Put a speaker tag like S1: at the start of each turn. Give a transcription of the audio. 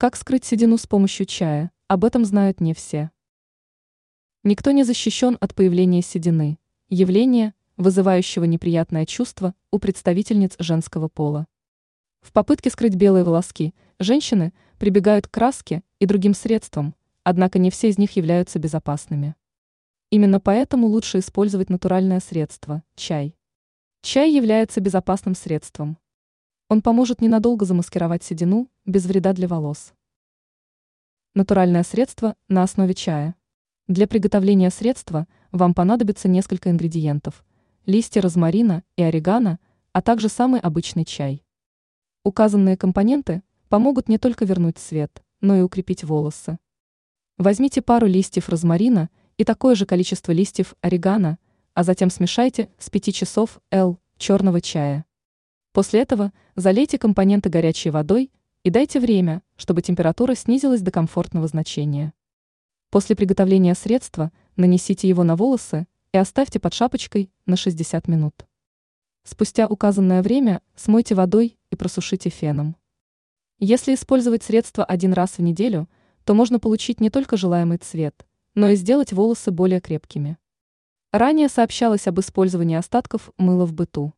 S1: Как скрыть седину с помощью чая, об этом знают не все. Никто не защищен от появления седины, явления, вызывающего неприятное чувство у представительниц женского пола. В попытке скрыть белые волоски женщины прибегают к краске и другим средствам, однако не все из них являются безопасными. Именно поэтому лучше использовать натуральное средство – чай. Чай является безопасным средством. Он поможет ненадолго замаскировать седину без вреда для волос. Натуральное средство на основе чая. Для приготовления средства вам понадобится несколько ингредиентов – листья розмарина и орегано, а также самый обычный чай. Указанные компоненты помогут не только вернуть цвет, но и укрепить волосы. Возьмите пару листьев розмарина и такое же количество листьев орегано, а затем смешайте с 5 часов L черного чая. После этого залейте компоненты горячей водой и дайте время, чтобы температура снизилась до комфортного значения. После приготовления средства нанесите его на волосы и оставьте под шапочкой на 60 минут. Спустя указанное время смойте водой и просушите феном. Если использовать средство один раз в неделю, то можно получить не только желаемый цвет, но и сделать волосы более крепкими. Ранее сообщалось об использовании остатков мыла в быту.